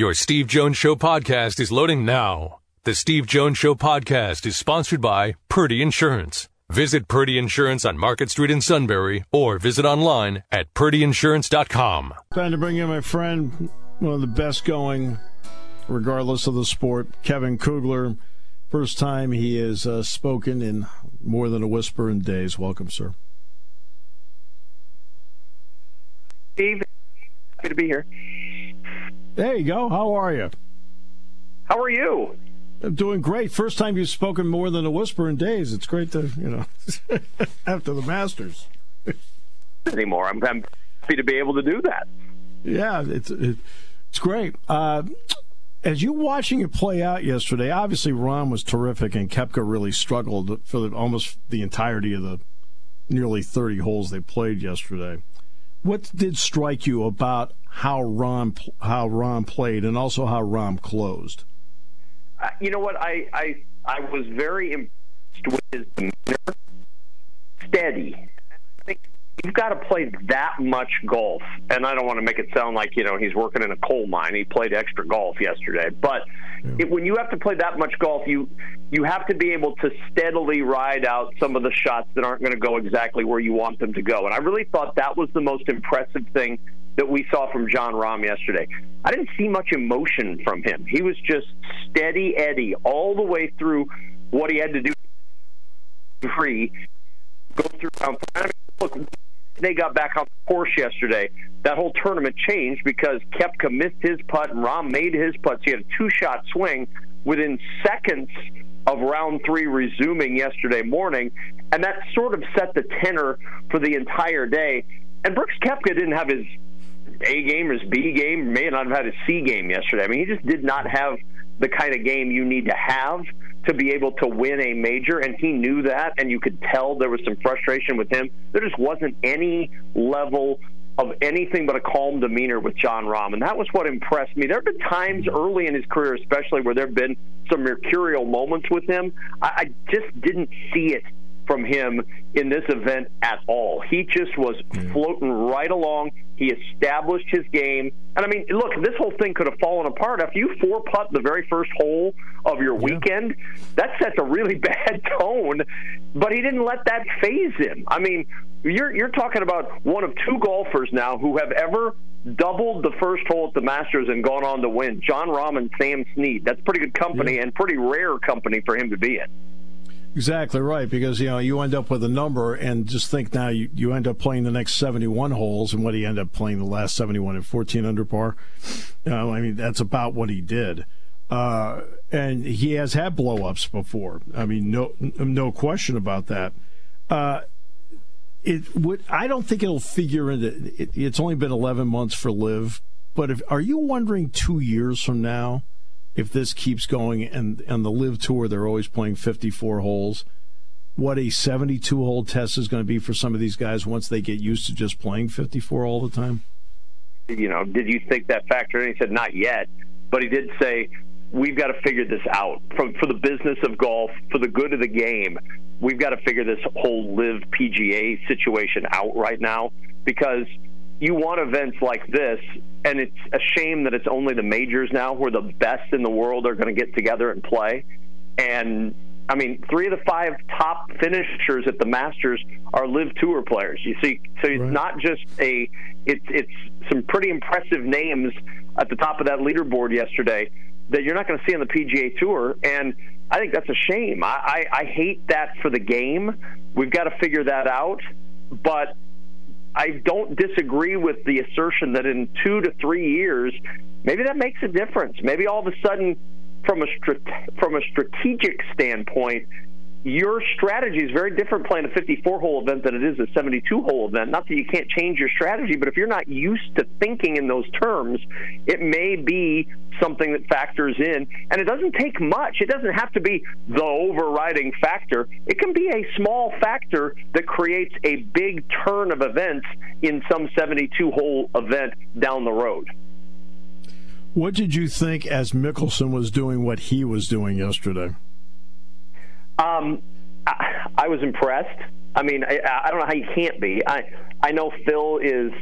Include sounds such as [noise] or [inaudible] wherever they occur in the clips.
Your Steve Jones Show podcast is loading now. The Steve Jones Show podcast is sponsored by Purdy Insurance. Visit Purdy Insurance on Market Street in Sunbury or visit online at purdyinsurance.com. Time to bring in my friend, one of the best going, regardless of the sport, Kevin Kugler. First time he has uh, spoken in more than a whisper in days. Welcome, sir. Steve, happy to be here. There you go. How are you? How are you? I'm doing great. First time you've spoken more than a whisper in days. It's great to, you know, [laughs] after the Masters. Anymore. I'm, I'm happy to be able to do that. Yeah, it's it's great. Uh, as you watching it play out yesterday, obviously Rahm was terrific and Koepka really struggled for the, almost the entirety of the nearly 30 holes they played yesterday. What did strike you about how Rahm how Rahm played and also how Rahm closed? Uh, you know what? I, I I was very impressed with his demeanor. Steady. I think you've got to play that much golf, and I don't want to make it sound like you know he's working in a coal mine. He played extra golf yesterday, but. It, when you have to play that much golf, you you have to be able to steadily ride out some of the shots that aren't going to go exactly where you want them to go. And I really thought that was the most impressive thing that we saw from Jon Rahm yesterday. I didn't see much emotion from him. He was just steady Eddie all the way through what he had to do free go through mean, look, they got back on the course yesterday. That whole tournament changed because Koepka missed his putt and Rahm made his putt. So he had a two shot swing within seconds of round three resuming yesterday morning. And that sort of set the tenor for the entire day. And Brooks Koepka didn't have his A game or his B game, may not have had his C game yesterday. I mean, he just did not have the kind of game you need to have to be able to win a major, and he knew that, and you could tell there was some frustration with him. There just wasn't any level of anything but a calm demeanor with Jon Rahm, and that was what impressed me. There have been times early in his career, especially, where there have been some mercurial moments with him. I, I just didn't see it from him in this event at all. He just was floating right along. He established his game. And I mean, look, this whole thing could have fallen apart. After you four putt the very first hole of your yeah. weekend, that sets a really [laughs] bad tone. But he didn't let that phase him. I mean, you're you're talking about one of two golfers now who have ever doubled the first hole at the Masters and gone on to win. Jon Rahm and Sam Snead. That's pretty good company yeah. and pretty rare company for him to be in. Exactly right, because you know you end up with a number, and just think now you, you end up playing the next seventy-one holes, and what he ended up playing the last seventy-one at fourteen under par. Know, I mean that's about what he did, uh, and he has had blowups before. I mean, no no question about that. Uh, it would. I don't think it'll figure into. It, it's only been eleven months for LIV, but if are you wondering two years from now? if this keeps going and and the LIV tour they're always playing 54 holes what a 72 hole test is going to be for some of these guys once they get used to just playing 54 all the time you know did you think that factor and he said not yet but he did say we've got to figure this out for, for the business of golf for the good of the game we've got to figure this whole LIV pga situation out right now because you want events like this, and it's a shame that it's only the majors now where the best in the world are going to get together and play. And I mean, three of the five top finishers at the Masters are LIV tour players. You see, so it's right. not just a it's it's some pretty impressive names at the top of that leaderboard yesterday that you're not going to see on the PGA Tour, and I think that's a shame. I, I, I hate that for the game. We've got to figure that out, but I don't disagree with the assertion that in two to three years, maybe that makes a difference. Maybe all of a sudden, from a from a strategic standpoint, your strategy is very different playing a 54 hole event than it is a 72 hole event. Not that you can't change your strategy, but if you're not used to thinking in those terms, it may be something that factors in. And it doesn't take much. It doesn't have to be the overriding factor. It can be a small factor that creates a big turn of events in some 72 hole event down the road. What did you think as Mickelson was doing what he was doing yesterday? Um, I, I was impressed. I mean, I, I don't know how you can't be. I I know Phil is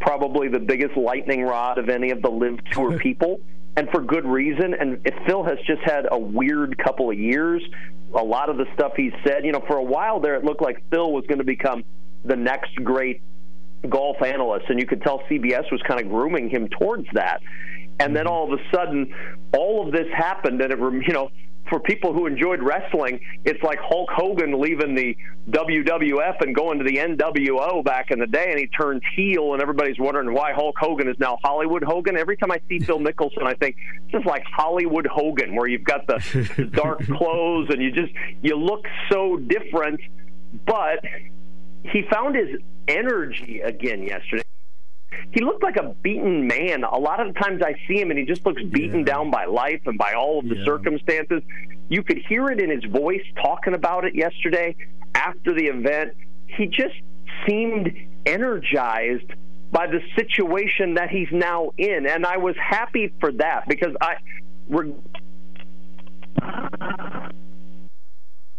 probably the biggest lightning rod of any of the LIV tour [laughs] people, and for good reason. And Phil has just had a weird couple of years. A lot of the stuff he said, you know, for a while there, it looked like Phil was going to become the next great golf analyst, and you could tell CBS was kind of grooming him towards that. And then all of a sudden, all of this happened, and it, you know, for people who enjoyed wrestling, it's like Hulk Hogan leaving the WWF and going to the NWO back in the day, and he turns heel, and everybody's wondering why Hulk Hogan is now Hollywood Hogan. Every time I see Phil [laughs] Mickelson, I think just like Hollywood Hogan, where you've got the dark [laughs] clothes and you just you look so different, but he found his energy again yesterday he looked like a beaten man. A lot of the times I see him and he just looks beaten yeah. down by life and by all of the yeah. circumstances. You could hear it in his voice talking about it yesterday after the event. He just seemed energized by the situation that he's now in. And I was happy for that because I.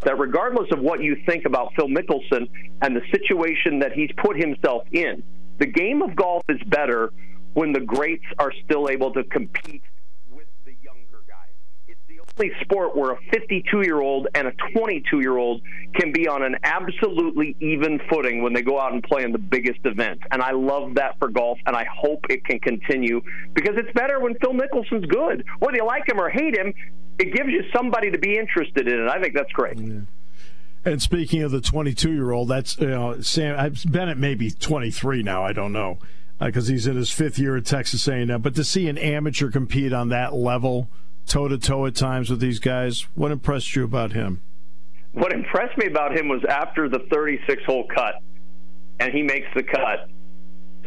that regardless of what you think about Phil Mickelson and the situation that he's put himself in, the game of golf is better when the greats are still able to compete with the younger guys. It's the only sport where a 52 year old and a 22 year old can be on an absolutely even footing when they go out and play in the biggest events. And I love that for golf, and I hope it can continue because it's better when Phil Mickelson's good. Whether you like him or hate him, it gives you somebody to be interested in it. I think that's great. Yeah. And speaking of the 22 year old, that's you know Sam Bennett may be 23 now. I don't know because uh, he's in his fifth year at Texas A&M. But to see an amateur compete on that level, toe to toe at times with these guys, what impressed you about him? What impressed me about him was after the 36 hole cut, and he makes the cut.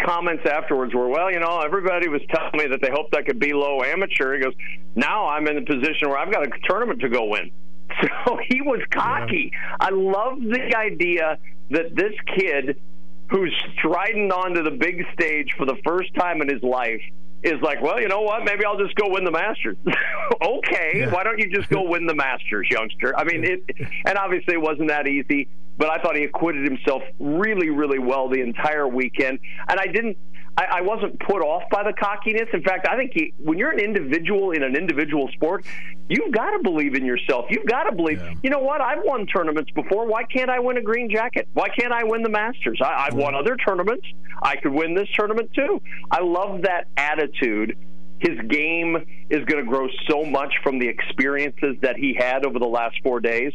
Comments afterwards were, well, you know, everybody was telling me that they hoped I could be low amateur. He goes, now I'm in the position where I've got a tournament to go win. [laughs] So he was cocky. Yeah. I love the idea that this kid who's striding onto the big stage for the first time in his life is like, well, you know what? Maybe I'll just go win the Masters. [laughs] okay, yeah. why don't you just go win the Masters, youngster? I mean, it, and obviously it wasn't that easy, but I thought he acquitted himself really, really well the entire weekend. And I didn't I, I wasn't put off by the cockiness. In fact, I think you, when you're an individual in an individual sport, you've got to believe in yourself. You've got to believe. Yeah. You know what? I've won tournaments before. Why can't I win a green jacket? Why can't I win the Masters? I, I've won other tournaments. I could win this tournament too. I love that attitude his game is going to grow so much from the experiences that he had over the last four days.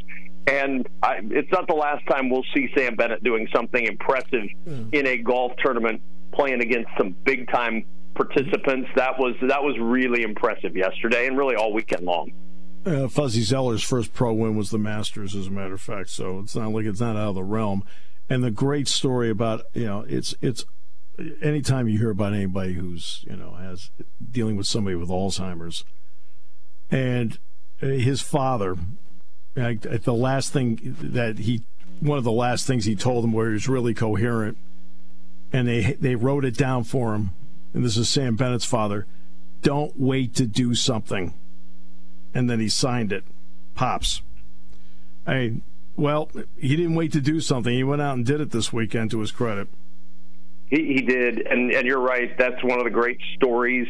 And I, it's not the last time we'll see Sam Bennett doing something impressive mm. in a golf tournament playing against some big time participants. That was that was really impressive yesterday, and really all weekend long. Uh, Fuzzy Zoeller's first pro win was the Masters, as a matter of fact. So it's not like it's not out of the realm. And the great story about you know it's it's anytime you hear about anybody who's you know has dealing with somebody with Alzheimer's, and his father, the last thing that he, one of the last things he told him where he was really coherent and they they wrote it down for him. And this is Sam Bennett's father. Don't wait to do something. And then he signed it. Pops. I well, he didn't wait to do something. He went out and did it this weekend to his credit. He, he did, and and you're right. That's one of the great stories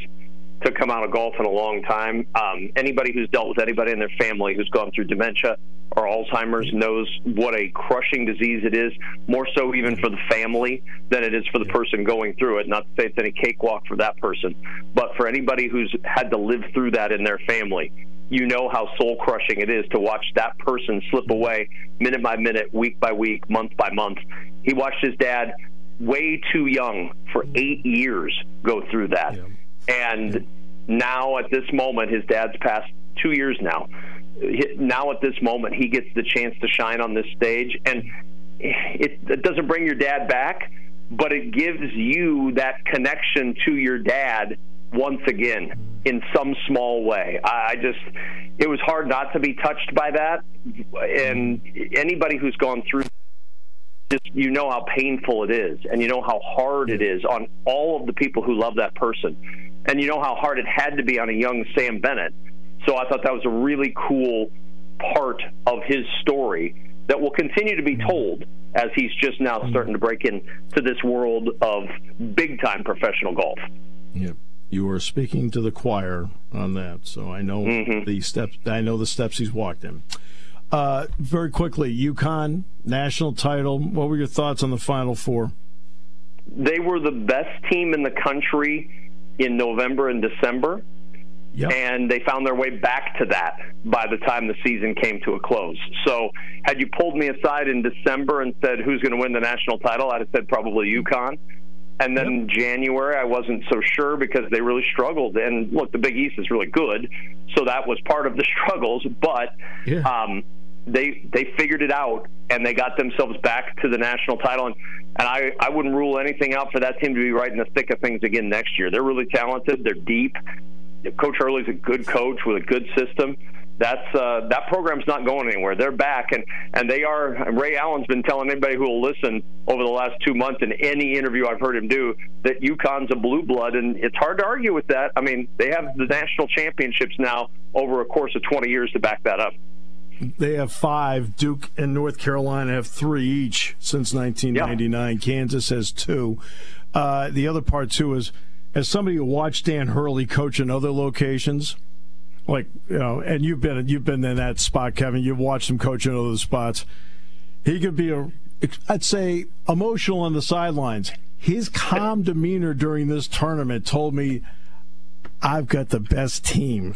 to come out of golf in a long time. Um, anybody who's dealt with anybody in their family who's gone through dementia or Alzheimer's knows what a crushing disease it is, more so even for the family than it is for the person going through it. Not to say it's any cakewalk for that person, but for anybody who's had to live through that in their family, you know how soul crushing it is to watch that person slip away minute by minute, week by week, month by month. He watched his dad way too young for eight years go through that. Yeah. And now at this moment, his dad's passed two years now. Now at this moment, he gets the chance to shine on this stage, and it, it doesn't bring your dad back, but it gives you that connection to your dad once again in some small way. I just, it was hard not to be touched by that, and anybody who's gone through just you know how painful it is and you know how hard it is on all of the people who love that person and you know how hard it had to be on a young Sam Bennett. So I thought that was a really cool part of his story that will continue to be told as he's just now starting to break into this world of big time professional golf. Yeah. You are speaking to the choir on that, so I know mm-hmm. the steps. I know the steps he's walked in. Uh, very quickly, UConn national title. What were your thoughts on the Final Four? They were the best team in the country in November and December. Yep. And they found their way back to that by the time the season came to a close. So, had you pulled me aside in December and said who's going to win the national title, I'd have said probably UConn. And then yep. January, I wasn't so sure because they really struggled. And look, the Big East is really good, so that was part of the [laughs] struggles. But yeah. um, they they figured it out and they got themselves back to the national title. And, and I, I wouldn't rule anything out for that team to be right in the thick of things again next year. They're really talented. They're deep. Coach Hurley's a good coach with a good system. That's uh, that program's not going anywhere. They're back, and and they are. Ray Allen's been telling anybody who will listen over the last two months in any interview I've heard him do that UConn's a blue blood, and it's hard to argue with that. I mean, they have the national championships now over a course of 20 years to back that up. They have five. Duke and North Carolina have three each since 1999. Yeah. Kansas has two. Uh, the other part too is as somebody who watched Dan Hurley coach in other locations, like you know, and you've been you've been in that spot, Kevin. You've watched him coach in other spots. He could be a, I'd say, emotional on the sidelines. His calm demeanor during this tournament told me. I've got the best team.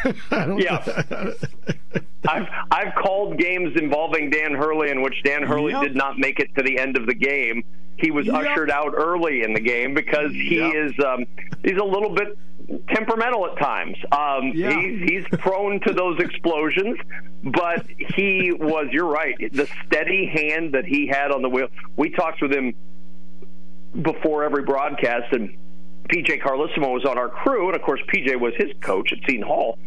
[laughs] yeah, [laughs] I've I've called games involving Dan Hurley in which Dan Hurley yep. did not make it to the end of the game, he was yep. ushered out early in the game because he yep. is um, he's a little bit temperamental at times. Um, yeah. he's, he's prone to those explosions, but he was. You're right. The steady hand that he had on the wheel. We talked with him before every broadcast, and PJ Carlesimo was on our crew, and of course PJ was his coach at Seton Hall,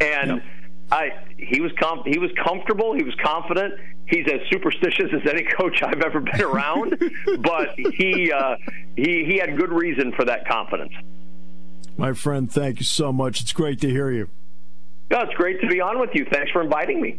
and. Yep. I he was com- he was comfortable. He was confident he's as superstitious as any [laughs] coach I've ever been around, [laughs] but he uh, he he had good reason for that confidence. My friend, thank you so much. It's great to hear you. Yeah, it's great to be on with you. Thanks for inviting me.